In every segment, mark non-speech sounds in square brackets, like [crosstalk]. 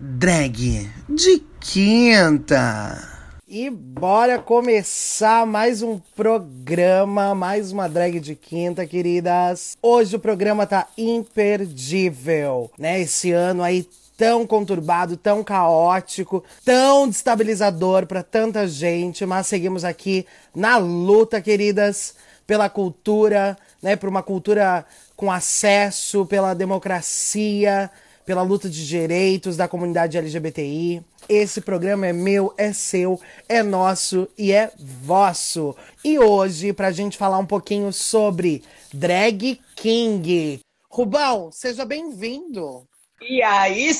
Drag de quinta. E bora começar mais um programa, mais uma drag de quinta, queridas. Hoje o programa tá imperdível, né? Esse ano aí tão conturbado, tão caótico, tão destabilizador para tanta gente, mas seguimos aqui na luta, queridas, pela cultura, né, por uma cultura com acesso, pela democracia, pela luta de direitos da comunidade LGBTI. Esse programa é meu, é seu, é nosso e é vosso. E hoje, pra gente falar um pouquinho sobre Drag King. Rubão, seja bem-vindo. E aí,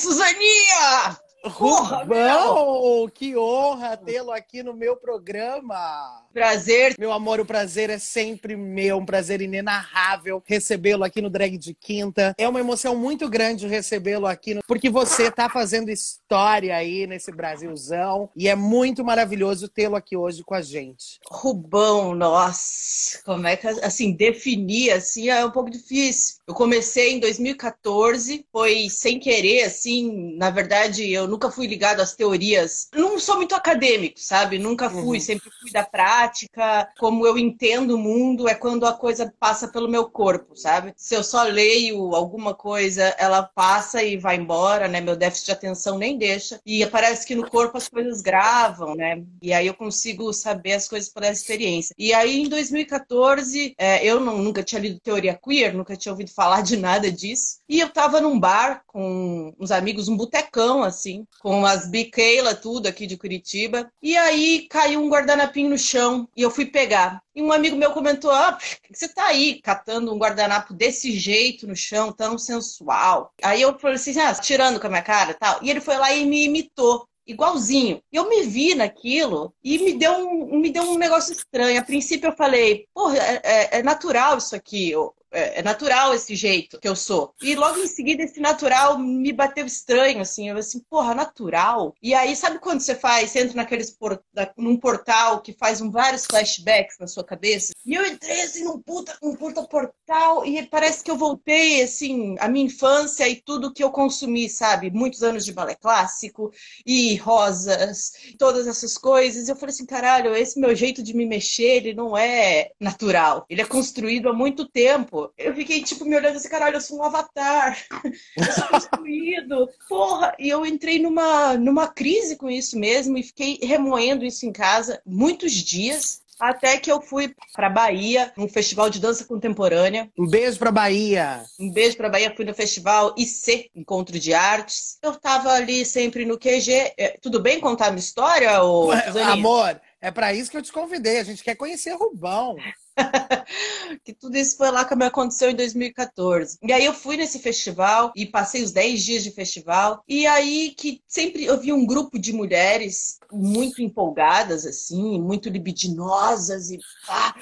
Rubão, que honra tê-lo aqui no meu programa. Prazer. Meu amor, o prazer é sempre meu, um prazer inenarrável recebê-lo aqui no Drag de Quinta. É uma emoção muito grande recebê-lo aqui, no... porque você tá fazendo história aí nesse Brasilzão e é muito maravilhoso tê-lo aqui hoje com a gente. Rubão, nossa, como é que assim definir assim é um pouco difícil. Eu comecei em 2014, foi sem querer assim, na verdade eu nunca fui ligado às teorias. Não sou muito acadêmico, sabe? Nunca fui, uhum. sempre fui da prática. Como eu entendo o mundo é quando a coisa passa pelo meu corpo, sabe? Se eu só leio alguma coisa, ela passa e vai embora, né? Meu déficit de atenção nem deixa. E parece que no corpo as coisas gravam, né? E aí eu consigo saber as coisas por essa experiência. E aí em 2014, é, eu não, nunca tinha lido teoria queer, nunca tinha ouvido falar de nada disso. E eu tava num bar com uns amigos, um botecão, assim com as biqueila, tudo aqui de Curitiba. E aí caiu um guardanapinho no chão e eu fui pegar. E um amigo meu comentou: Ah, você tá aí catando um guardanapo desse jeito no chão, tão sensual. Aí eu falei assim: ah, tirando com a minha cara tal. E ele foi lá e me imitou igualzinho. E eu me vi naquilo e me deu um, me deu um negócio estranho. A princípio eu falei, porra, é, é, é natural isso aqui é, natural esse jeito que eu sou. E logo em seguida, esse natural me bateu estranho, assim. Eu assim, porra, natural? E aí, sabe quando você faz, você entra naqueles por, num portal que faz um, vários flashbacks na sua cabeça? E eu entrei, assim, num puta, num puta portal e parece que eu voltei, assim, a minha infância e tudo que eu consumi, sabe? Muitos anos de balé clássico e rosas, todas essas coisas. Eu falei assim, caralho, esse meu jeito de me mexer, ele não é natural. Ele é construído há muito tempo eu fiquei, tipo, me olhando assim, caralho, eu sou um avatar. Eu sou construído. Porra! E eu entrei numa, numa crise com isso mesmo e fiquei remoendo isso em casa muitos dias. Até que eu fui para Bahia, num festival de dança contemporânea. Um beijo para Bahia. Um beijo para Bahia, fui no festival IC, Encontro de Artes. Eu tava ali sempre no QG. É, tudo bem contar minha história, ou Amor, é para isso que eu te convidei. A gente quer conhecer Rubão. [laughs] que tudo isso foi lá que me aconteceu em 2014. E aí eu fui nesse festival e passei os 10 dias de festival. E aí que sempre eu vi um grupo de mulheres muito empolgadas, assim, muito libidinosas e pá.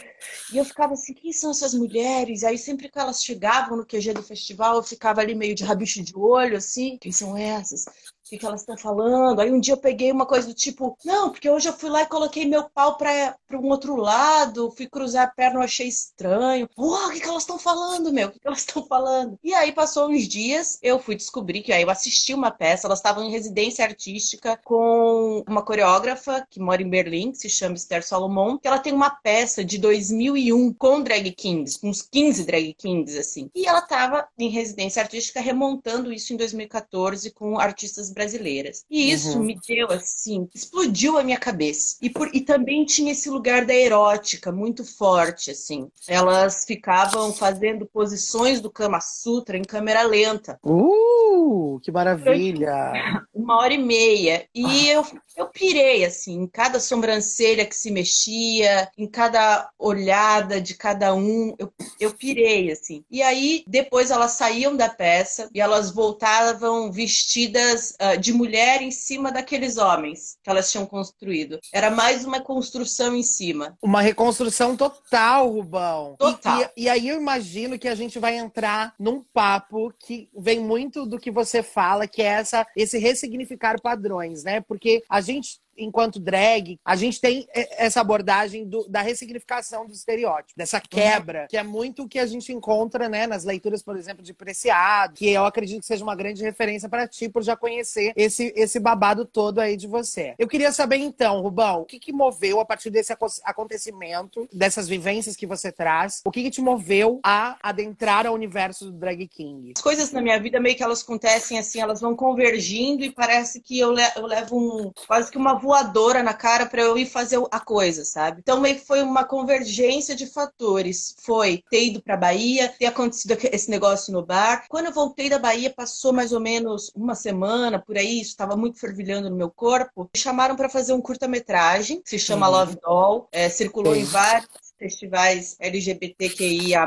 E eu ficava assim, quem são essas mulheres? Aí sempre que elas chegavam no QG do festival, eu ficava ali meio de rabicho de olho, assim, quem são essas? O que, que elas estão falando. Aí um dia eu peguei uma coisa do tipo, não, porque hoje eu fui lá e coloquei meu pau para um outro lado, fui cruzar a perna, eu achei estranho. Porra, o que, que elas estão falando, meu? O que, que elas estão falando? E aí passou uns dias, eu fui descobrir que aí eu assisti uma peça, elas estavam em residência artística com uma coreógrafa que mora em Berlim, que se chama Esther Solomon, que ela tem uma peça de 2001 com drag kings, com uns 15 drag kings, assim. E ela estava em residência artística remontando isso em 2014 com artistas brasileiras. E isso uhum. me deu assim, explodiu a minha cabeça. E, por, e também tinha esse lugar da erótica muito forte, assim. Elas ficavam fazendo posições do Kama Sutra em câmera lenta. Uh, que maravilha! Uma hora e meia. E ah. eu, eu pirei, assim, em cada sobrancelha que se mexia, em cada olhada de cada um, eu, eu pirei, assim. E aí, depois elas saíam da peça e elas voltavam vestidas uh, de mulher em cima daqueles homens que elas tinham construído. Era mais uma construção em cima. Uma reconstrução total, Rubão. Total. E, e, e aí eu imagino que a gente vai entrar num papo que vem muito do que você fala, que é essa, esse ressignificar padrões, né? Porque a gente enquanto drag, a gente tem essa abordagem do, da ressignificação do estereótipo, dessa quebra, uhum. que é muito o que a gente encontra, né, nas leituras, por exemplo, de Preciado, que eu acredito que seja uma grande referência para ti, por já conhecer esse, esse babado todo aí de você. Eu queria saber então, Rubão, o que, que moveu a partir desse acontecimento, dessas vivências que você traz, o que, que te moveu a adentrar ao universo do Drag King? As coisas na minha vida meio que elas acontecem assim, elas vão convergindo e parece que eu, le eu levo um, quase que uma voadora na cara para eu ir fazer a coisa, sabe? Então meio que foi uma convergência de fatores. Foi ter ido para Bahia, ter acontecido esse negócio no bar. Quando eu voltei da Bahia, passou mais ou menos uma semana por aí, isso estava muito fervilhando no meu corpo. Me chamaram para fazer um curta-metragem, se chama uhum. Love Doll, é, circulou Sim. em vários festivais LGBTQIA+,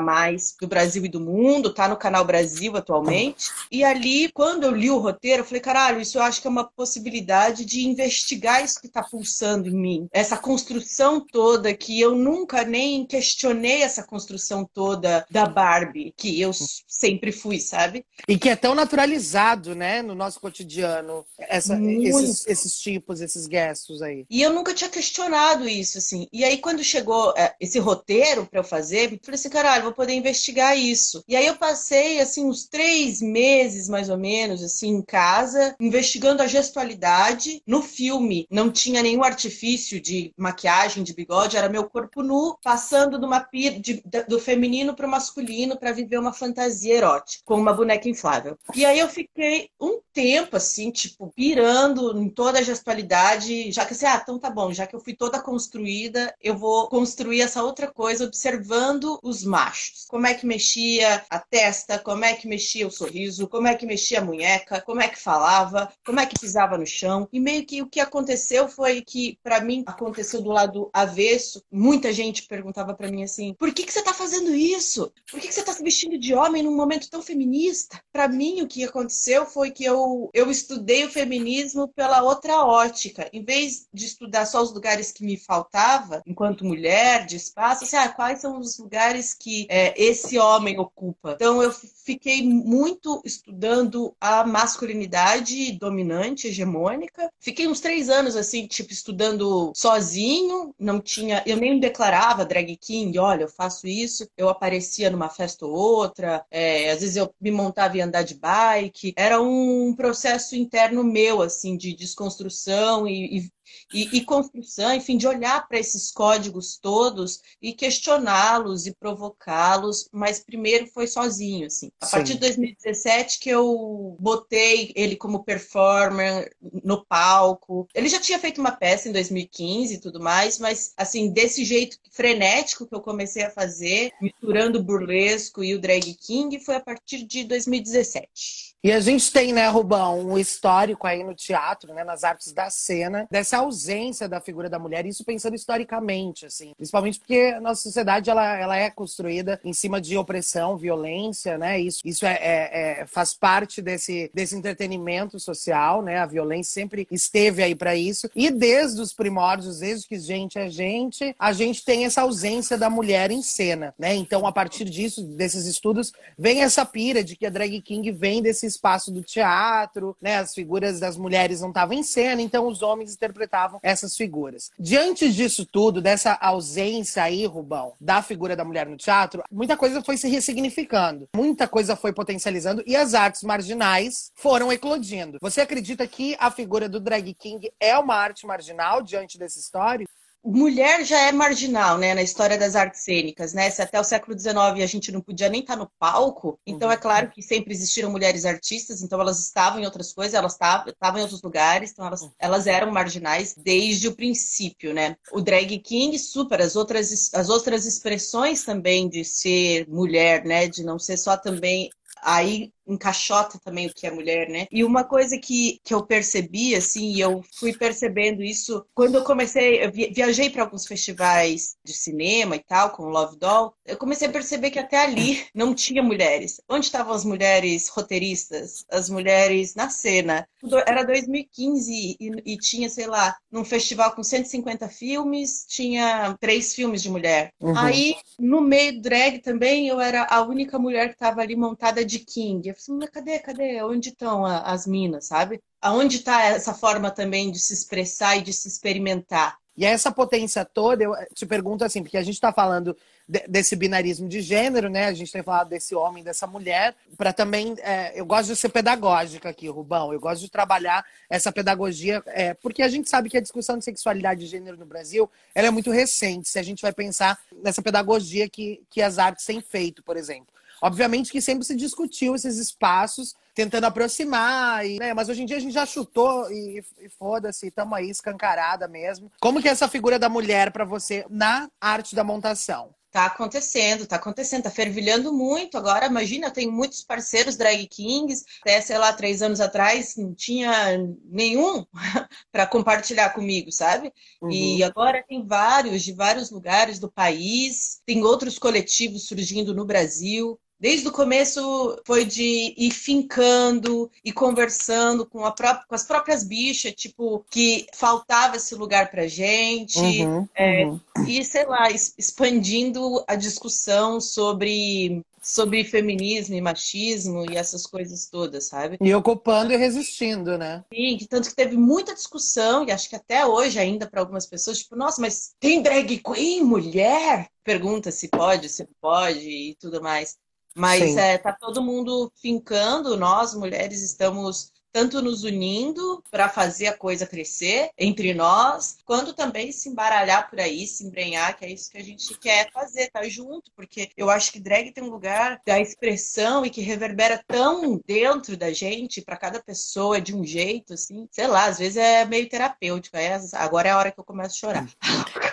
do Brasil e do mundo, tá no Canal Brasil atualmente. E ali, quando eu li o roteiro, eu falei, caralho, isso eu acho que é uma possibilidade de investigar isso que tá pulsando em mim. Essa construção toda que eu nunca nem questionei essa construção toda da Barbie, que eu sempre fui, sabe? E que é tão naturalizado, né, no nosso cotidiano, essa, esses, esses tipos, esses gestos aí. E eu nunca tinha questionado isso, assim. E aí, quando chegou é, esse roteiro para eu fazer, eu falei assim, caralho, vou poder investigar isso. E aí eu passei, assim, uns três meses, mais ou menos, assim, em casa, investigando a gestualidade. No filme, não tinha nenhum artifício de maquiagem, de bigode, era meu corpo nu, passando de uma de, de, do feminino para o masculino para viver uma fantasia erótica, com uma boneca inflável. E aí eu fiquei um tempo, assim, tipo, pirando em toda a gestualidade, já que assim, ah, então tá bom, já que eu fui toda construída, eu vou construir essa outra coisa observando os machos. Como é que mexia a testa, como é que mexia o sorriso, como é que mexia a munheca, como é que falava, como é que pisava no chão. E meio que o que aconteceu foi que, para mim, aconteceu do lado avesso. Muita gente perguntava para mim assim: por que, que você tá fazendo isso? Por que, que você tá se vestindo de homem num momento tão feminista? Para mim, o que aconteceu foi que eu, eu estudei o feminismo pela outra ótica. Em vez de estudar só os lugares que me faltava, enquanto mulher, de espaço, espaço, assim, ah, quais são os lugares que é, esse homem ocupa. Então eu fiquei muito estudando a masculinidade dominante, hegemônica. Fiquei uns três anos assim, tipo, estudando sozinho, não tinha, eu nem declarava drag king, olha, eu faço isso. Eu aparecia numa festa ou outra, é, às vezes eu me montava e andar de bike. Era um processo interno meu, assim, de desconstrução e, e e, e construção, enfim, de olhar para esses códigos todos e questioná-los e provocá-los, mas primeiro foi sozinho, assim. A Sim. partir de 2017 que eu botei ele como performer no palco. Ele já tinha feito uma peça em 2015 e tudo mais, mas assim, desse jeito frenético que eu comecei a fazer, misturando o burlesco e o drag king, foi a partir de 2017. E a gente tem, né, Rubão, um histórico aí no teatro, né, nas artes da cena, dessa ausência da figura da mulher, isso pensando historicamente, assim. Principalmente porque a nossa sociedade, ela, ela é construída em cima de opressão, violência, né, isso, isso é, é, é faz parte desse, desse entretenimento social, né, a violência sempre esteve aí para isso. E desde os primórdios, desde que gente é gente, a gente tem essa ausência da mulher em cena, né, então a partir disso, desses estudos, vem essa pira de que a drag king vem desse espaço do teatro, né? As figuras das mulheres não estavam em cena, então os homens interpretavam essas figuras. Diante disso tudo, dessa ausência aí, Rubão, da figura da mulher no teatro, muita coisa foi se ressignificando, muita coisa foi potencializando e as artes marginais foram eclodindo. Você acredita que a figura do drag king é uma arte marginal diante dessa história? Mulher já é marginal, né, na história das artes cênicas, né? Se até o século XIX a gente não podia nem estar no palco, então é claro que sempre existiram mulheres artistas, então elas estavam em outras coisas, elas estavam em outros lugares, então elas, elas eram marginais desde o princípio, né? O drag king super, as outras as outras expressões também de ser mulher, né, de não ser só também aí encaixota também o que é mulher, né? E uma coisa que, que eu percebi, assim, e eu fui percebendo isso quando eu comecei, eu viajei para alguns festivais de cinema e tal, com Love Doll, eu comecei a perceber que até ali [laughs] não tinha mulheres. Onde estavam as mulheres roteiristas, as mulheres na cena? Era 2015 e, e tinha, sei lá, num festival com 150 filmes, tinha três filmes de mulher. Uhum. Aí, no meio drag também, eu era a única mulher que estava ali montada de King. Eu mas cadê, cadê? Onde estão as minas, sabe? Aonde está essa forma também de se expressar e de se experimentar? E essa potência toda, eu te pergunto assim, porque a gente está falando de, desse binarismo de gênero, né? A gente tem falado desse homem, dessa mulher, para também. É, eu gosto de ser pedagógica aqui, Rubão. Eu gosto de trabalhar essa pedagogia, é, porque a gente sabe que a discussão de sexualidade e gênero no Brasil ela é muito recente. Se a gente vai pensar nessa pedagogia que, que as artes têm feito, por exemplo. Obviamente que sempre se discutiu esses espaços tentando aproximar, e, né? mas hoje em dia a gente já chutou e, e foda-se, estamos aí escancarada mesmo. Como que é essa figura da mulher para você na arte da montação? Tá acontecendo, tá acontecendo, tá fervilhando muito. Agora, imagina, eu tenho muitos parceiros drag kings. Até, sei lá, três anos atrás não tinha nenhum [laughs] para compartilhar comigo, sabe? Uhum. E agora tem vários, de vários lugares do país. Tem outros coletivos surgindo no Brasil. Desde o começo foi de ir fincando e conversando com, própria, com as próprias bichas, tipo, que faltava esse lugar pra gente. Uhum, é, uhum. E, sei lá, expandindo a discussão sobre sobre feminismo e machismo e essas coisas todas, sabe? E ocupando e resistindo, né? Sim, tanto que teve muita discussão, e acho que até hoje ainda para algumas pessoas, tipo, nossa, mas tem drag queen, mulher? Pergunta se pode, se não pode e tudo mais. Mas é, tá todo mundo fincando, nós mulheres estamos tanto nos unindo para fazer a coisa crescer entre nós, quanto também se embaralhar por aí, se embrenhar, que é isso que a gente quer fazer, tá junto, porque eu acho que drag tem um lugar da expressão e que reverbera tão dentro da gente, para cada pessoa de um jeito, assim, sei lá, às vezes é meio terapêutico, é, agora é a hora que eu começo a chorar.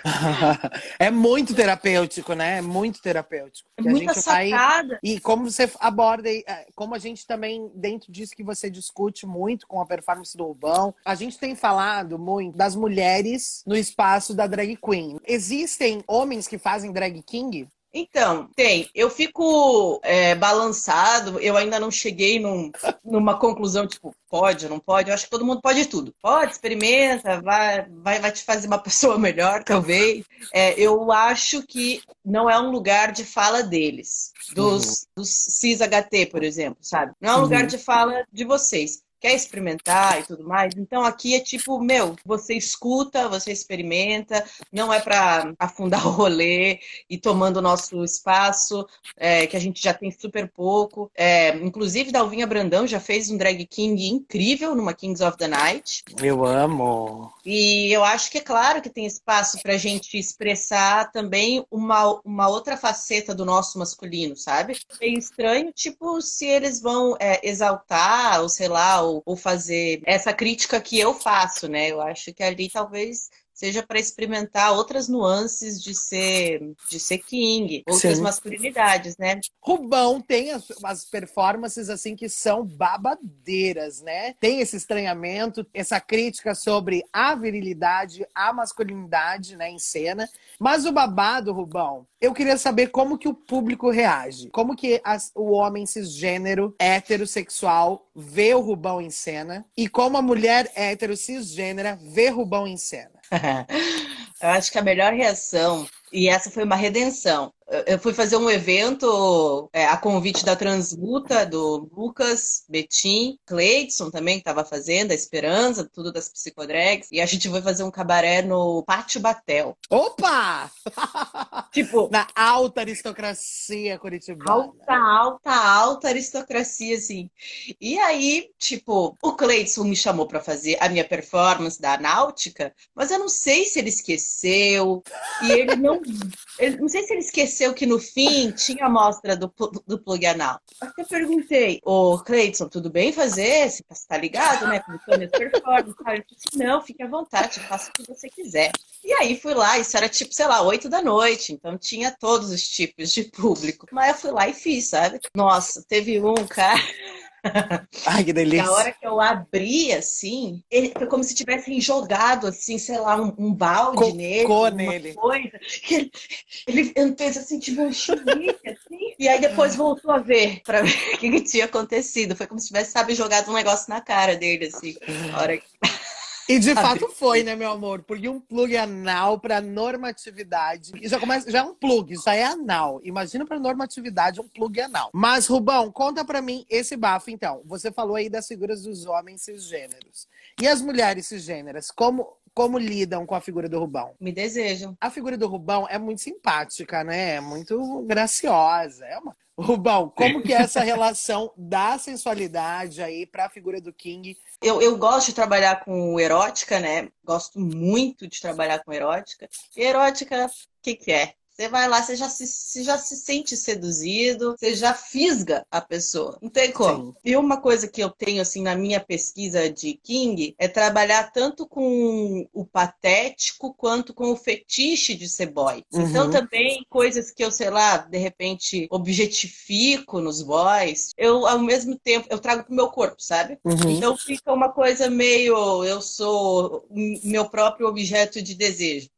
[laughs] é muito terapêutico, né? É muito terapêutico. É muita a gente sacada. Aí... E como você aborda, é, como a gente também, dentro disso que você discute muito com a performance do Rubão. A gente tem falado muito das mulheres no espaço da drag queen. Existem homens que fazem drag king? Então, tem. Eu fico é, balançado, eu ainda não cheguei num, numa conclusão, tipo, pode, não pode. Eu acho que todo mundo pode tudo. Pode, experimenta, vai, vai, vai te fazer uma [laughs] pessoa melhor, talvez. É, eu acho que não é um lugar de fala deles, dos, uhum. dos cis-HT, por exemplo, sabe? Não é um lugar uhum. de fala de vocês quer experimentar e tudo mais. Então aqui é tipo, meu, você escuta, você experimenta, não é para afundar o rolê e tomando o nosso espaço, é, que a gente já tem super pouco. É, inclusive, Dalvinha Brandão já fez um drag king incrível numa Kings of the Night. Eu amo. E eu acho que é claro que tem espaço pra gente expressar também uma, uma outra faceta do nosso masculino, sabe? É estranho, tipo, se eles vão é, exaltar, ou sei lá, ou, ou fazer essa crítica que eu faço, né? Eu acho que ali talvez seja para experimentar outras nuances de ser de ser king, outras Sim. masculinidades, né? Rubão tem as, as, performances assim que são babadeiras, né? Tem esse estranhamento, essa crítica sobre a virilidade, a masculinidade, né, em cena. Mas o babado, Rubão, eu queria saber como que o público reage, como que as, o homem cisgênero heterossexual vê o Rubão em cena e como a mulher hétero cisgênera vê Rubão em cena. [laughs] Eu acho que a melhor reação, e essa foi uma redenção, eu fui fazer um evento é, a convite da Transmuta, do Lucas, Betim, Cleidson também, que estava fazendo, a Esperança, tudo das psicodrags. E a gente foi fazer um cabaré no Pátio Batel. Opa! [laughs] tipo. Na alta aristocracia curitibana. Alta, alta, alta aristocracia, assim. E aí, tipo, o Cleidson me chamou para fazer a minha performance da Náutica, mas eu não sei se ele esqueceu. E ele não. Não sei se ele esqueceu esqueceu que no fim tinha amostra do, do plug anal. Até perguntei, ô Cleiton, tudo bem fazer? Você tá ligado, né? Como minhas performances. Ele disse, não, fique à vontade, faça o que você quiser. E aí fui lá, isso era tipo, sei lá, oito da noite, então tinha todos os tipos de público. Mas eu fui lá e fiz, sabe? Nossa, teve um cara. [laughs] Ai, que delícia. Na hora que eu abri, assim, ele, foi como se tivessem jogado, assim, sei lá, um, um balde Cocô nele. nele. Coisa. Ele, ele, ele fez assim, tipo um chilique, assim. E aí depois voltou a ver pra ver [laughs] o que, que, tinha acontecido. Foi como se tivesse, sabe, jogado um negócio na cara dele, assim. Na hora que... E de fato foi, né, meu amor? Porque um plug anal para normatividade. E já começa, já é um plug, já é anal. Imagina para normatividade um plug anal. Mas, Rubão, conta para mim esse bafo, então. Você falou aí das figuras dos homens cisgêneros. E as mulheres cisgêneras, como como lidam com a figura do Rubão? Me desejam. A figura do Rubão é muito simpática, né? É muito graciosa. É uma... Rubão, como que é essa relação da sensualidade aí para a figura do King? Eu, eu gosto de trabalhar com erótica, né? Gosto muito de trabalhar com erótica. E erótica, o que, que é? Você vai lá, você já se, você já se sente seduzido, você já fisga a pessoa. Não tem como. Sim. E uma coisa que eu tenho, assim, na minha pesquisa de King é trabalhar tanto com o patético quanto com o fetiche de ser boy. Uhum. Então, também coisas que eu, sei lá, de repente objetifico nos boys, eu, ao mesmo tempo, eu trago pro meu corpo, sabe? Uhum. Então, fica uma coisa meio. Eu sou meu próprio objeto de desejo.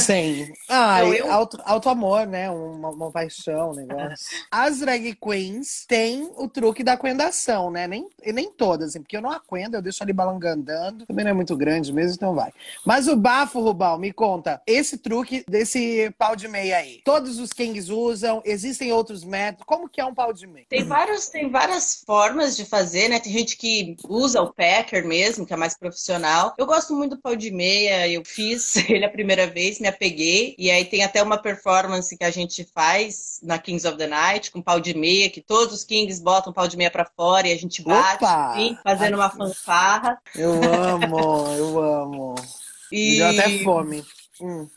Sim. Ah, então, eu... auto, auto amor, né? Uma, uma paixão, um negócio. As drag queens têm o truque da aquendação, né? Nem, nem todas, assim, porque eu não aquendo, eu deixo ali balangandando. Também não é muito grande mesmo, então vai. Mas o bafo, Rubal, me conta. Esse truque desse pau de meia aí. Todos os kings usam, existem outros métodos. Como que é um pau de meia? Tem, vários, tem várias formas de fazer, né? Tem gente que usa o packer mesmo, que é mais profissional. Eu gosto muito do pau de meia, eu fiz [laughs] ele a primeira vez, me apeguei. E aí tem até uma performance que a gente faz na Kings of the Night, com pau de meia, que todos os Kings botam pau de meia para fora e a gente bate, assim, fazendo uma fanfarra. Eu amo, eu amo. [laughs] E... Me deu até fome. Hum.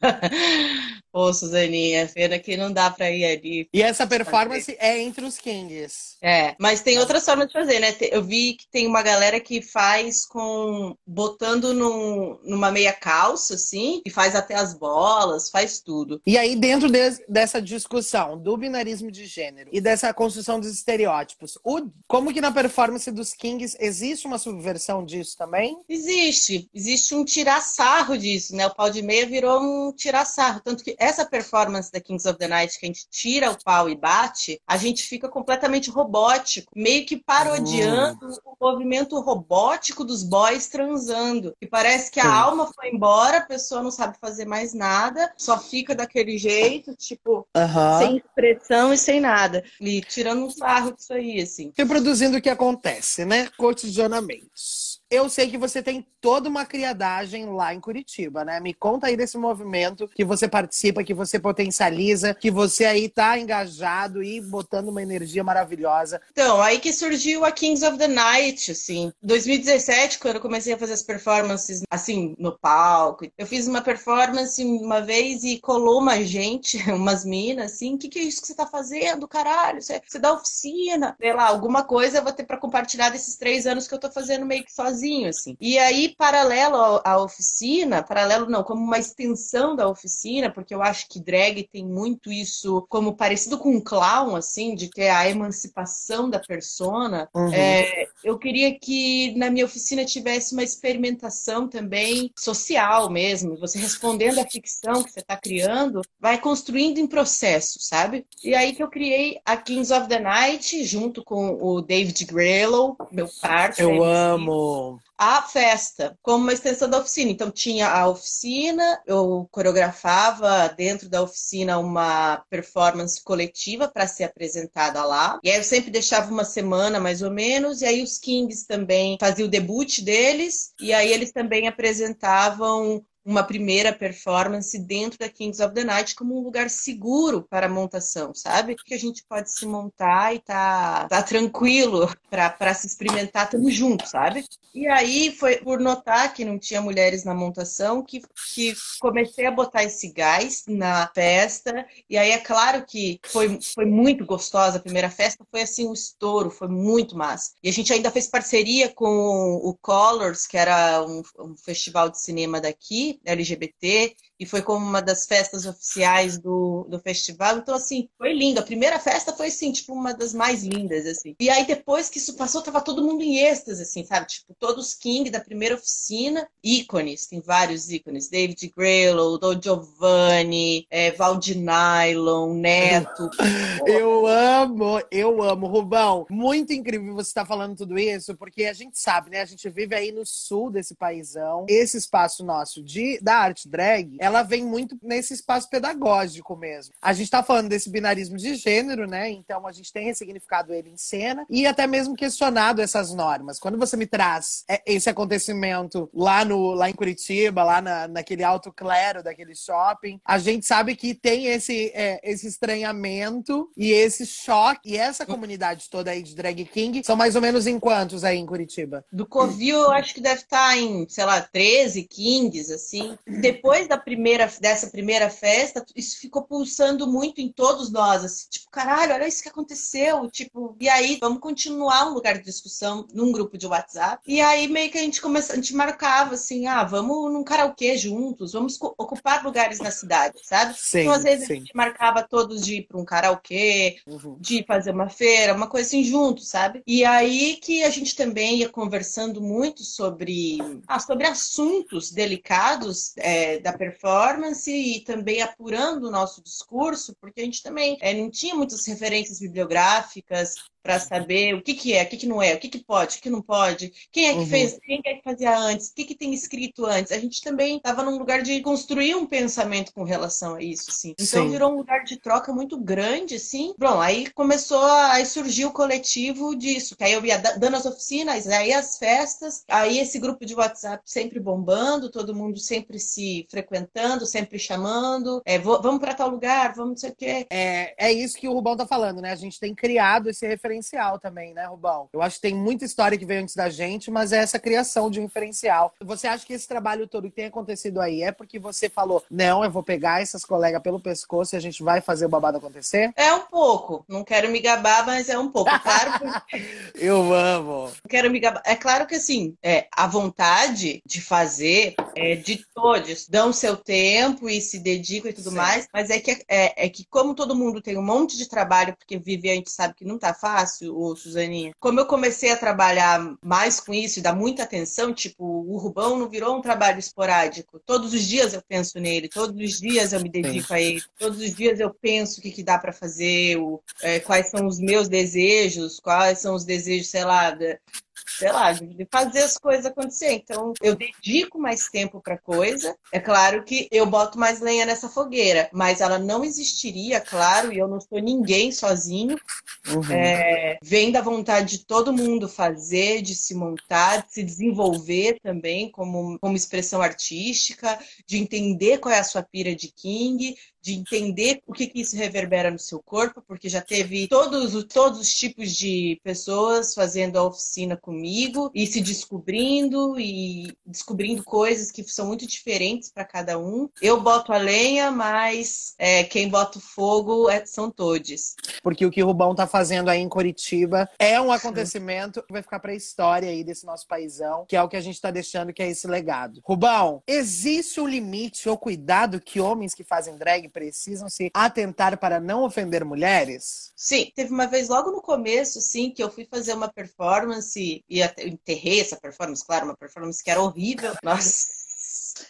[laughs] Ô, Suzaninha, pena que não dá pra ir ali. E essa performance é entre os Kings. É, mas tem outras formas de fazer, né? Eu vi que tem uma galera que faz com. botando num, numa meia calça, assim, e faz até as bolas, faz tudo. E aí, dentro de, dessa discussão do binarismo de gênero e dessa construção dos estereótipos, o, como que na performance dos Kings existe uma subversão disso também? Existe. Existe um tirar sarro disso, né? O pau de meia virou um tirar sarro. Tanto que essa performance da Kings of the Night, que a gente tira o pau e bate, a gente fica completamente robótico, meio que parodiando uhum. o movimento robótico dos boys transando. E parece que a alma foi embora, a pessoa não sabe fazer mais nada, só fica daquele jeito, tipo, uhum. sem expressão e sem nada. E tirando um sarro disso aí, assim. Reproduzindo o que acontece, né? Cotidianamente. Eu sei que você tem toda uma criadagem lá em Curitiba, né? Me conta aí desse movimento que você participa, que você potencializa, que você aí tá engajado e botando uma energia maravilhosa. Então, aí que surgiu a Kings of the Night, assim. 2017, quando eu comecei a fazer as performances, assim, no palco. Eu fiz uma performance uma vez e colou uma gente, [laughs] umas minas, assim, o que, que é isso que você tá fazendo, caralho? Você, você dá oficina? Sei lá, alguma coisa eu vou ter para compartilhar desses três anos que eu tô fazendo meio que sozinha sozinho, assim. E aí, paralelo à oficina, paralelo não, como uma extensão da oficina, porque eu acho que drag tem muito isso como parecido com um clown, assim, de ter a emancipação da persona. Uhum. É, eu queria que na minha oficina tivesse uma experimentação também social mesmo. Você respondendo à ficção que você está criando, vai construindo em processo, sabe? E aí que eu criei a Kings of the Night, junto com o David Grellow, meu parceiro. Eu amo! A festa como uma extensão da oficina. Então tinha a oficina, eu coreografava dentro da oficina uma performance coletiva para ser apresentada lá. E aí eu sempre deixava uma semana mais ou menos, e aí os Kings também faziam o debut deles, e aí eles também apresentavam uma primeira performance dentro da Kings of the Night como um lugar seguro para a montação, sabe? Que a gente pode se montar e tá, tá tranquilo para se experimentar, tamo junto, sabe? E aí foi por notar que não tinha mulheres na montação que, que comecei a botar esse gás na festa. E aí é claro que foi, foi muito gostosa a primeira festa, foi assim um estouro, foi muito massa. E a gente ainda fez parceria com o Colors, que era um, um festival de cinema daqui, LGBT, e foi como uma das festas oficiais do, do festival. Então, assim, foi lindo. A primeira festa foi, assim, tipo, uma das mais lindas, assim. E aí, depois que isso passou, tava todo mundo em êxtase, assim, sabe? Tipo, todos King da primeira oficina, ícones, tem vários ícones. David Graylow, Don Giovanni, é, Valdi Nylon, Neto. [laughs] eu amo, eu amo. Rubão, muito incrível você estar tá falando tudo isso, porque a gente sabe, né? A gente vive aí no sul desse paísão. Esse espaço nosso de, da arte drag, ela vem muito nesse espaço pedagógico mesmo. A gente tá falando desse binarismo de gênero, né? Então a gente tem ressignificado ele em cena e até mesmo questionado essas normas. Quando você me traz é, esse acontecimento lá, no, lá em Curitiba, lá na, naquele alto clero daquele shopping, a gente sabe que tem esse, é, esse estranhamento e esse choque. E essa comunidade toda aí de drag king são mais ou menos em quantos aí em Curitiba? Do Covil, eu acho que deve estar em, sei lá, 13 kings, assim. Depois da primeira, dessa primeira festa, isso ficou pulsando muito em todos nós, assim, tipo, caralho, olha isso que aconteceu, tipo, e aí vamos continuar um lugar de discussão num grupo de WhatsApp. E aí meio que a gente começa, a gente marcava assim, ah, vamos num karaokê juntos, vamos ocupar lugares na cidade, sabe? Sim, então às vezes sim. a gente marcava todos de ir para um karaokê, uhum. de fazer uma feira, uma coisa assim junto, sabe? E aí que a gente também ia conversando muito sobre, ah, sobre assuntos delicados é, da performance e também apurando o nosso discurso, porque a gente também é, não tinha muitas referências bibliográficas, para saber o que, que é, o que, que não é, o que, que pode, o que não pode, quem é que uhum. fez, quem é que fazia antes, o que, que tem escrito antes. A gente também estava num lugar de construir um pensamento com relação a isso, assim. Então Sim. virou um lugar de troca muito grande, assim. Bom, aí começou a aí surgiu o coletivo disso, que aí eu ia dando as oficinas, aí as festas, aí esse grupo de WhatsApp sempre bombando, todo mundo sempre se frequentando, sempre chamando, é, vou, vamos para tal lugar, vamos não sei o quê. É, é isso que o Rubão tá falando, né? A gente tem criado esse referencial referencial também, né, Rubão? Eu acho que tem muita história que veio antes da gente, mas é essa criação de um referencial. Você acha que esse trabalho todo que tem acontecido aí é porque você falou, não, eu vou pegar essas colegas pelo pescoço e a gente vai fazer o babado acontecer? É um pouco. Não quero me gabar, mas é um pouco. Claro que... [laughs] eu amo. Não quero me gabar. É claro que, assim, é, a vontade de fazer é de todos. Dão seu tempo e se dedicam e tudo Sim. mais, mas é que, é, é que como todo mundo tem um monte de trabalho, porque vive a gente sabe que não tá fácil, fácil, ô, Suzaninha. Como eu comecei a trabalhar mais com isso e dar muita atenção, tipo, o Rubão não virou um trabalho esporádico. Todos os dias eu penso nele, todos os dias eu me dedico a ele, todos os dias eu penso o que, que dá para fazer, o, é, quais são os meus desejos, quais são os desejos, sei lá, sei lá, de fazer as coisas acontecer. Então, eu dedico mais tempo para coisa. É claro que eu boto mais lenha nessa fogueira, mas ela não existiria, claro, e eu não sou ninguém sozinho. Uhum. É, vem da vontade de todo mundo fazer, de se montar, de se desenvolver também como, como expressão artística, de entender qual é a sua pira de King, de entender o que, que isso reverbera no seu corpo, porque já teve todos, todos os tipos de pessoas fazendo a oficina comigo e se descobrindo e descobrindo coisas que são muito diferentes para cada um. Eu boto a lenha, mas é, quem bota o fogo é, são todos. Porque o que o Rubão tá fazendo aí em Curitiba é um acontecimento que vai ficar para a história aí desse nosso paizão, que é o que a gente tá deixando, que é esse legado. Rubão, existe um limite ou cuidado que homens que fazem drag precisam se atentar para não ofender mulheres? Sim, teve uma vez logo no começo, sim, que eu fui fazer uma performance e enterrei essa performance, claro, uma performance que era horrível. [laughs] Nossa,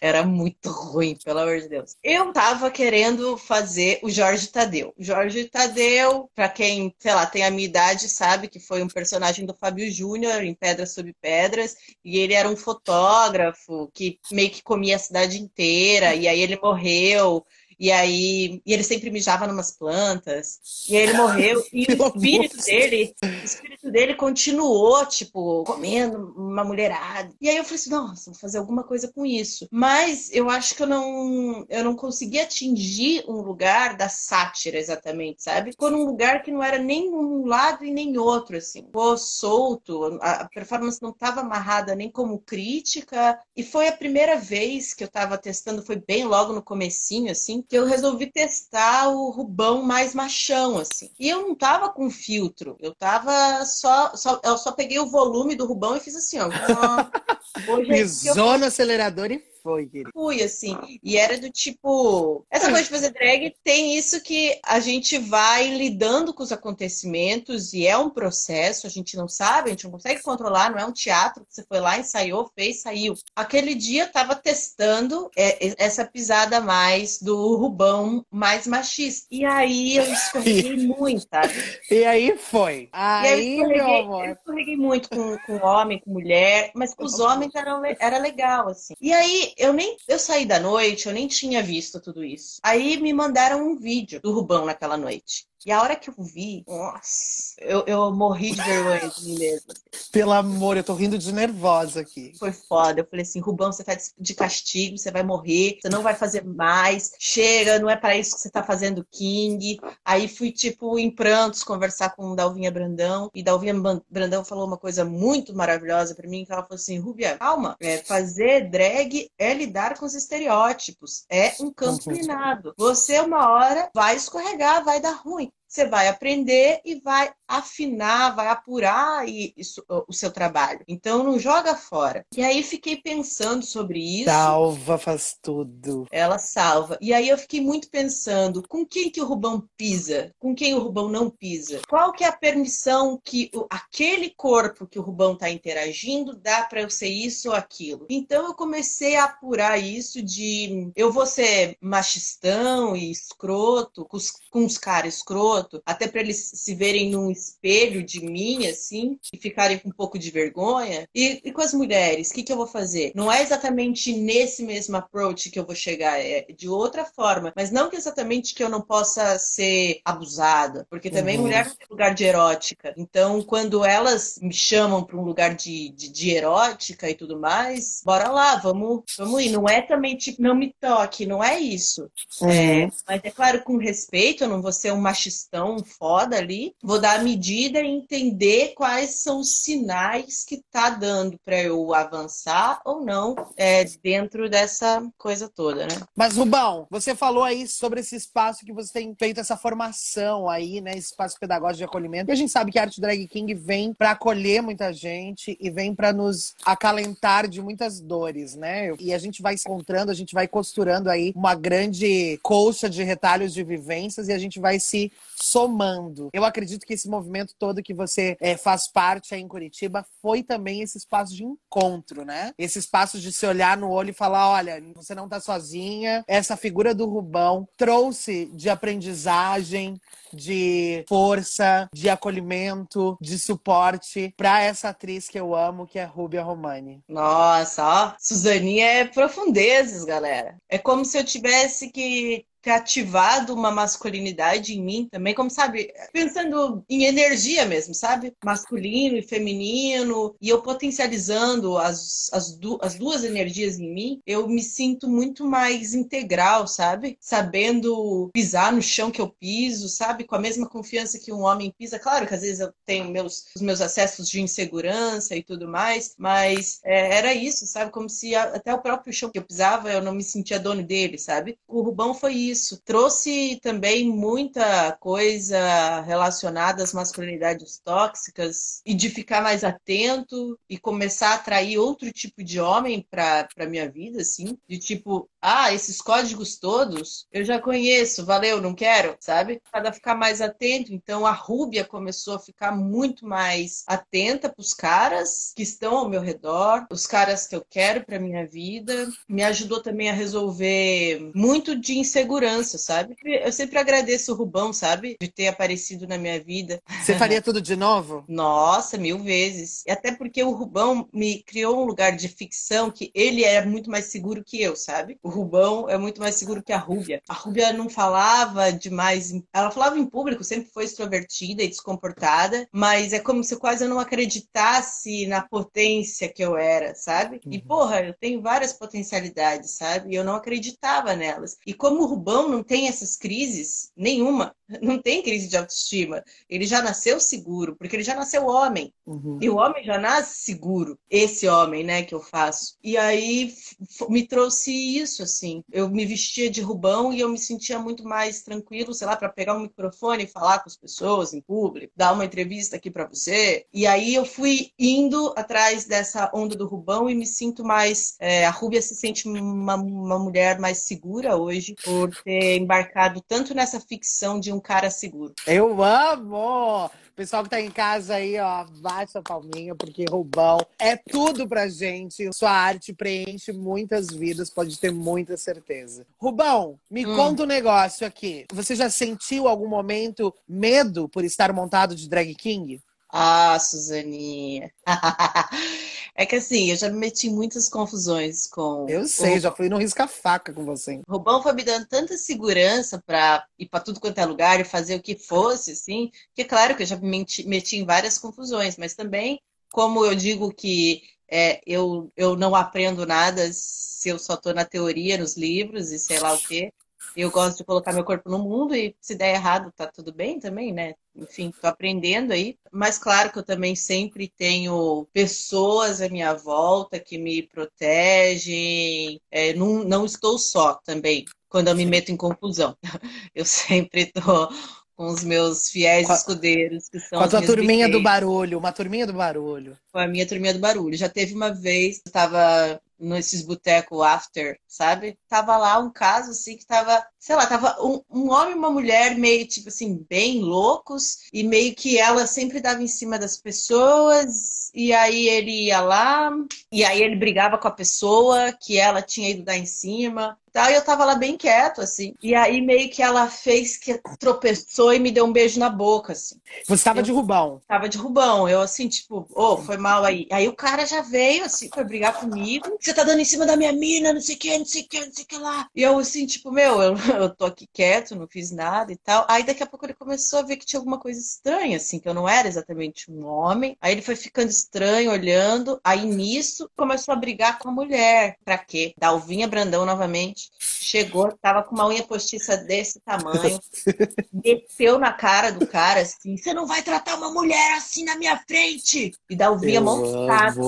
era muito ruim, pelo amor de Deus. Eu tava querendo fazer o Jorge Tadeu. Jorge Tadeu, para quem, sei lá, tem a minha idade, sabe que foi um personagem do Fábio Júnior em Pedras sobre Pedras, e ele era um fotógrafo que meio que comia a cidade inteira, e aí ele morreu. E aí, e ele sempre mijava numas plantas. E aí ele morreu. [laughs] E o espírito dele, o espírito dele continuou, tipo, comendo uma mulherada. E aí eu falei assim, nossa, vou fazer alguma coisa com isso. Mas eu acho que eu não, eu não consegui atingir um lugar da sátira exatamente, sabe? Ficou num lugar que não era nem um lado e nem outro, assim. Ficou solto, a performance não estava amarrada nem como crítica. E foi a primeira vez que eu estava testando, foi bem logo no comecinho, assim, que eu resolvi testar o Rubão mais machão, assim. E eu não tava com filtro, eu tava só, só eu só peguei o volume do Rubão e fiz assim, ó. [laughs] Hoje Pisou no acelerador e foi, querido? Fui, assim. E era do tipo. Essa coisa de fazer drag tem isso que a gente vai lidando com os acontecimentos e é um processo, a gente não sabe, a gente não consegue controlar, não é um teatro que você foi lá, ensaiou, fez, saiu. Aquele dia eu tava testando é, essa pisada mais do Rubão mais machista. E aí eu escorreguei [laughs] muito, sabe? E aí foi. Aí, aí eu, amor. eu escorreguei muito com, com homem, com mulher, mas com os homens era, era legal, assim. E aí eu nem eu saí da noite, eu nem tinha visto tudo isso. Aí me mandaram um vídeo do Rubão naquela noite. E a hora que eu vi, nossa, eu, eu morri de vergonha de mim mesma. Pelo amor, eu tô rindo de nervosa aqui. Foi foda. Eu falei assim, Rubão, você tá de castigo, você vai morrer, você não vai fazer mais. Chega, não é para isso que você tá fazendo King. Aí fui, tipo, em prantos conversar com Dalvinha Brandão. E Dalvinha Brandão falou uma coisa muito maravilhosa para mim, que ela falou assim, Rubia, calma, é, fazer drag é lidar com os estereótipos. É um campo minado. Você, uma hora, vai escorregar, vai dar ruim você vai aprender e vai afinar, vai apurar isso, o seu trabalho. Então não joga fora. E aí fiquei pensando sobre isso. Salva faz tudo. Ela salva. E aí eu fiquei muito pensando, com quem que o Rubão pisa? Com quem o Rubão não pisa? Qual que é a permissão que o, aquele corpo que o Rubão está interagindo dá para eu ser isso ou aquilo? Então eu comecei a apurar isso de eu vou ser machistão e escroto, com os, com os caras escroto, até para eles se verem num espelho de mim, assim, e ficarem com um pouco de vergonha. E, e com as mulheres, o que, que eu vou fazer? Não é exatamente nesse mesmo approach que eu vou chegar, é de outra forma. Mas não que exatamente que eu não possa ser abusada, porque também uhum. mulher não tem lugar de erótica. Então, quando elas me chamam para um lugar de, de, de, erótica e tudo mais, bora lá, vamos, vamos ir. Não é também tipo, não me toque, não é isso. Uhum. É, mas é claro, com respeito, eu não vou ser um machistão foda ali, vou dar medida e entender quais são os sinais que tá dando para eu avançar ou não é, dentro dessa coisa toda, né? Mas, Rubão, você falou aí sobre esse espaço que você tem feito essa formação aí, né? Esse espaço pedagógico de acolhimento. E a gente sabe que a Arte Drag King vem para acolher muita gente e vem para nos acalentar de muitas dores, né? E a gente vai encontrando, a gente vai costurando aí uma grande colcha de retalhos de vivências e a gente vai se somando. Eu acredito que esse movimento todo que você é, faz parte aí em Curitiba foi também esse espaço de encontro, né? Esse espaço de se olhar no olho e falar: olha, você não tá sozinha. Essa figura do Rubão trouxe de aprendizagem, de força, de acolhimento, de suporte para essa atriz que eu amo, que é Rubia Romani. Nossa, ó, Suzaninha é profundezas, galera. É como se eu tivesse que ativado uma masculinidade em mim também, como sabe, pensando em energia mesmo, sabe? Masculino e feminino, e eu potencializando as, as, du as duas energias em mim, eu me sinto muito mais integral, sabe? Sabendo pisar no chão que eu piso, sabe? Com a mesma confiança que um homem pisa. Claro que às vezes eu tenho meus, os meus acessos de insegurança e tudo mais, mas é, era isso, sabe? Como se a, até o próprio chão que eu pisava eu não me sentia dono dele, sabe? O Rubão foi isso isso. Trouxe também muita coisa relacionada às masculinidades tóxicas e de ficar mais atento e começar a atrair outro tipo de homem para minha vida, assim, de tipo, ah, esses códigos todos eu já conheço, valeu, não quero, sabe? Cada ficar mais atento. Então a Rúbia começou a ficar muito mais atenta para os caras que estão ao meu redor, os caras que eu quero para minha vida. Me ajudou também a resolver muito de insegurança, sabe? Eu sempre agradeço o Rubão, sabe? De ter aparecido na minha vida. Você faria tudo de novo? [laughs] Nossa, mil vezes. E até porque o Rubão me criou um lugar de ficção que ele era muito mais seguro que eu, sabe? O Rubão é muito mais seguro que a Rúbia. A Rúbia não falava demais, ela falava em público, sempre foi extrovertida e descomportada, mas é como se quase eu não acreditasse na potência que eu era, sabe? E uhum. porra, eu tenho várias potencialidades, sabe? E eu não acreditava nelas. E como o Rubão Rubão não tem essas crises nenhuma, [laughs] não tem crise de autoestima. Ele já nasceu seguro, porque ele já nasceu homem. Uhum. E o homem já nasce seguro. Esse homem, né, que eu faço. E aí me trouxe isso, assim. Eu me vestia de Rubão e eu me sentia muito mais tranquilo, sei lá, para pegar um microfone e falar com as pessoas em público, dar uma entrevista aqui para você. E aí eu fui indo atrás dessa onda do Rubão e me sinto mais. É, a Rúbia se sente uma, uma mulher mais segura hoje por ter embarcado tanto nessa ficção de um cara seguro. Eu amo! Pessoal que tá em casa aí, ó, baixa a palminha, porque Rubão é tudo pra gente. Sua arte preenche muitas vidas, pode ter muita certeza. Rubão, me hum. conta um negócio aqui. Você já sentiu algum momento medo por estar montado de drag king? Ah, Suzaninha. [laughs] É que assim, eu já me meti em muitas confusões com. Eu sei, já fui no risca-faca com você. O Rubão foi me dando tanta segurança para ir para tudo quanto é lugar e fazer o que fosse, assim, que é claro que eu já me meti, meti em várias confusões, mas também, como eu digo que é, eu, eu não aprendo nada se eu só estou na teoria, nos livros e sei lá o quê. Eu gosto de colocar meu corpo no mundo e se der errado, tá tudo bem também, né? Enfim, tô aprendendo aí. Mas claro que eu também sempre tenho pessoas à minha volta que me protegem. É, não, não estou só também quando eu me meto em confusão. [laughs] Eu sempre tô com os meus fiéis a, escudeiros, que são Com a tua turminha do barulho, uma turminha do barulho. Com a minha turminha do barulho. Já teve uma vez, eu estava nesses botecos after, sabe? Tava lá um caso assim que tava, sei lá, tava um, um, homem e uma mulher meio tipo assim, bem loucos, e meio que ela sempre dava em cima das pessoas, e aí ele ia lá, e aí ele brigava com a pessoa que ela tinha ido dar em cima tal, e eu tava lá bem quieto, assim. E aí meio que ela fez que tropeçou e me deu um beijo na boca, assim. Você tava eu, de rubão? Tava de rubão. Eu assim, tipo, ô, oh, foi mal aí. Aí o cara já veio, assim, foi brigar comigo. Você tá dando em cima da minha mina, não sei o que, não sei o que, não sei o que lá. E eu assim, tipo, meu, eu, [laughs] eu tô aqui quieto, não fiz nada e tal. Aí daqui a pouco ele começou a ver que tinha alguma coisa estranha, assim, que eu não era exatamente um homem. Aí ele foi ficando estranho, olhando. Aí nisso começou a brigar com a mulher. Pra quê? Dalvinha Brandão novamente chegou, tava com uma unha postiça desse tamanho, [laughs] desceu na cara do cara assim: você não vai tratar uma mulher assim na minha frente! E Dalvinha montada.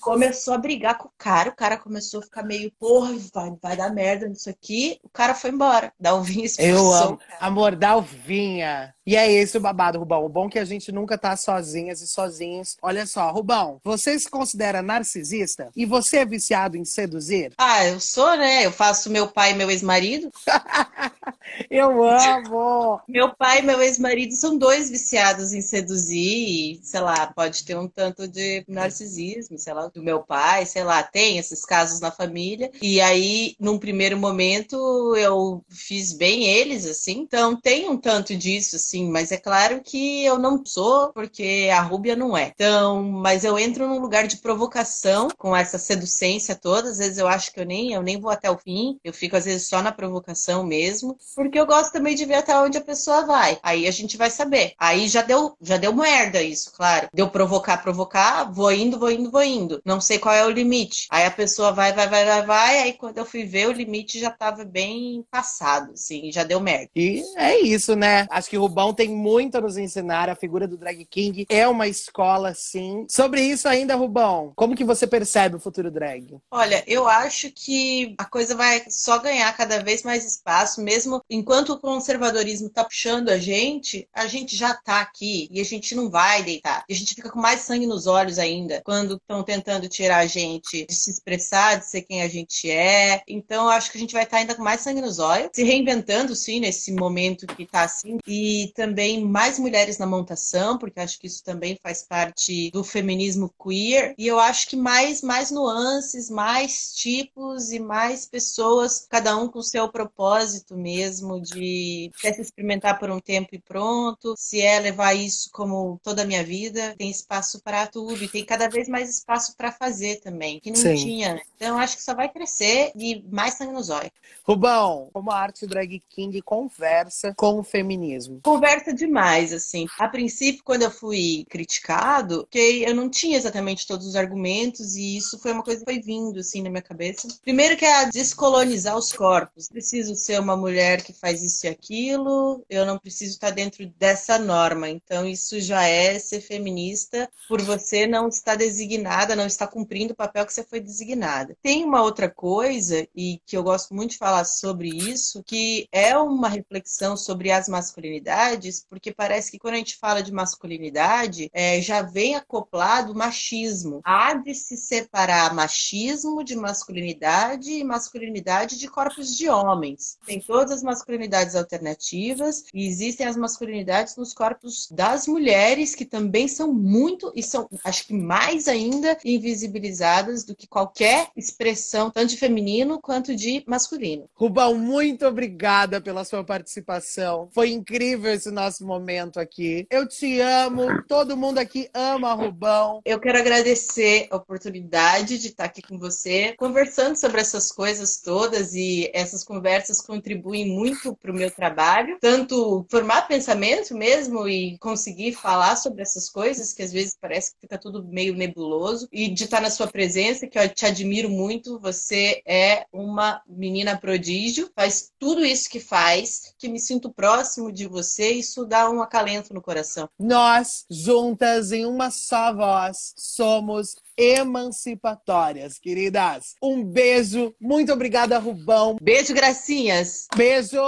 Começou a brigar com o cara, o cara começou a ficar meio, porra, vai, vai dar merda nisso aqui. O cara foi embora. Dalvinha expulsou. Eu amo. Amor, Dalvinha. E é esse o babado, Rubão. O bom é que a gente nunca tá sozinhas e sozinhos. Olha só, Rubão, você se considera narcisista? E você é viciado em seduzir? Ah, eu sou, né? Eu faço meu pai e meu ex-marido. [laughs] eu amo! meu pai e meu ex-marido são dois viciados em seduzir. E, sei lá, pode ter um tanto de narcisismo, sei lá, do meu pai, sei lá, tem esses casos na família. E aí, num primeiro momento, eu fiz bem eles, assim. Então, tem um tanto disso, assim assim, mas é claro que eu não sou, porque a Rúbia não é. Então, mas eu entro num lugar de provocação com essa seducência toda. Às vezes eu acho que eu nem, eu nem vou até o fim, eu fico às vezes só na provocação mesmo, porque eu gosto também de ver até onde a pessoa vai. Aí a gente vai saber. Aí já deu, já deu merda isso, claro. Deu provocar, provocar, vou indo, vou indo, vou indo. Não sei qual é o limite. Aí a pessoa vai, vai, vai, vai, vai. Aí quando eu fui ver, o limite já tava bem passado, assim, já deu merda. E é isso, né? Acho que o Rubão tem muito a nos ensinar. A figura do Drag King é uma escola, sim. Sobre isso ainda, Rubão, como que você percebe o futuro drag? Olha, eu acho que a coisa vai só ganhar cada vez mais espaço, mesmo enquanto o conservadorismo tá puxando a gente, a gente já tá aqui e a gente não vai deitar. E a gente fica com mais sangue nos olhos ainda quando estão tentando tirar a gente de se expressar, de ser quem a gente é. Então, acho que a gente vai estar tá ainda com mais sangue nos olhos, se reinventando, sim, nesse momento que tá assim. E também também mais mulheres na montação, porque acho que isso também faz parte do feminismo queer. E eu acho que mais, mais nuances, mais tipos e mais pessoas, cada um com seu propósito mesmo de quer se experimentar por um tempo e pronto. Se é levar isso como toda a minha vida, tem espaço para tudo e tem cada vez mais espaço para fazer também, que não Sim. tinha. Então acho que só vai crescer e mais sangue nos olhos. Rubão, como a arte drag king conversa com o feminismo? Conversa conversa demais, assim. A princípio, quando eu fui criticado, que eu não tinha exatamente todos os argumentos e isso foi uma coisa que foi vindo, assim, na minha cabeça. Primeiro que é descolonizar os corpos. Preciso ser uma mulher que faz isso e aquilo, eu não preciso estar dentro dessa norma. Então, isso já é ser feminista por você não estar designada, não estar cumprindo o papel que você foi designada. Tem uma outra coisa, e que eu gosto muito de falar sobre isso, que é uma reflexão sobre as masculinidades, porque parece que quando a gente fala de masculinidade, é, já vem acoplado machismo. Há de se separar machismo de masculinidade e masculinidade de corpos de homens. Tem todas as masculinidades alternativas e existem as masculinidades nos corpos das mulheres, que também são muito, e são, acho que mais ainda, invisibilizadas do que qualquer expressão, tanto de feminino quanto de masculino. Rubão, muito obrigada pela sua participação. Foi incrível esse nosso momento aqui. Eu te amo, todo mundo aqui ama Rubão. Eu quero agradecer a oportunidade de estar aqui com você, conversando sobre essas coisas todas e essas conversas contribuem muito para o meu trabalho, tanto formar pensamento mesmo e conseguir falar sobre essas coisas que às vezes parece que fica tudo meio nebuloso e de estar na sua presença, que eu te admiro muito. Você é uma menina prodígio, faz tudo isso que faz, que me sinto próximo de você, isso dá um acalento no coração. Nós, juntas em uma só voz, somos emancipatórias, queridas. Um beijo, muito obrigada, Rubão. Beijo, gracinhas. Beijo.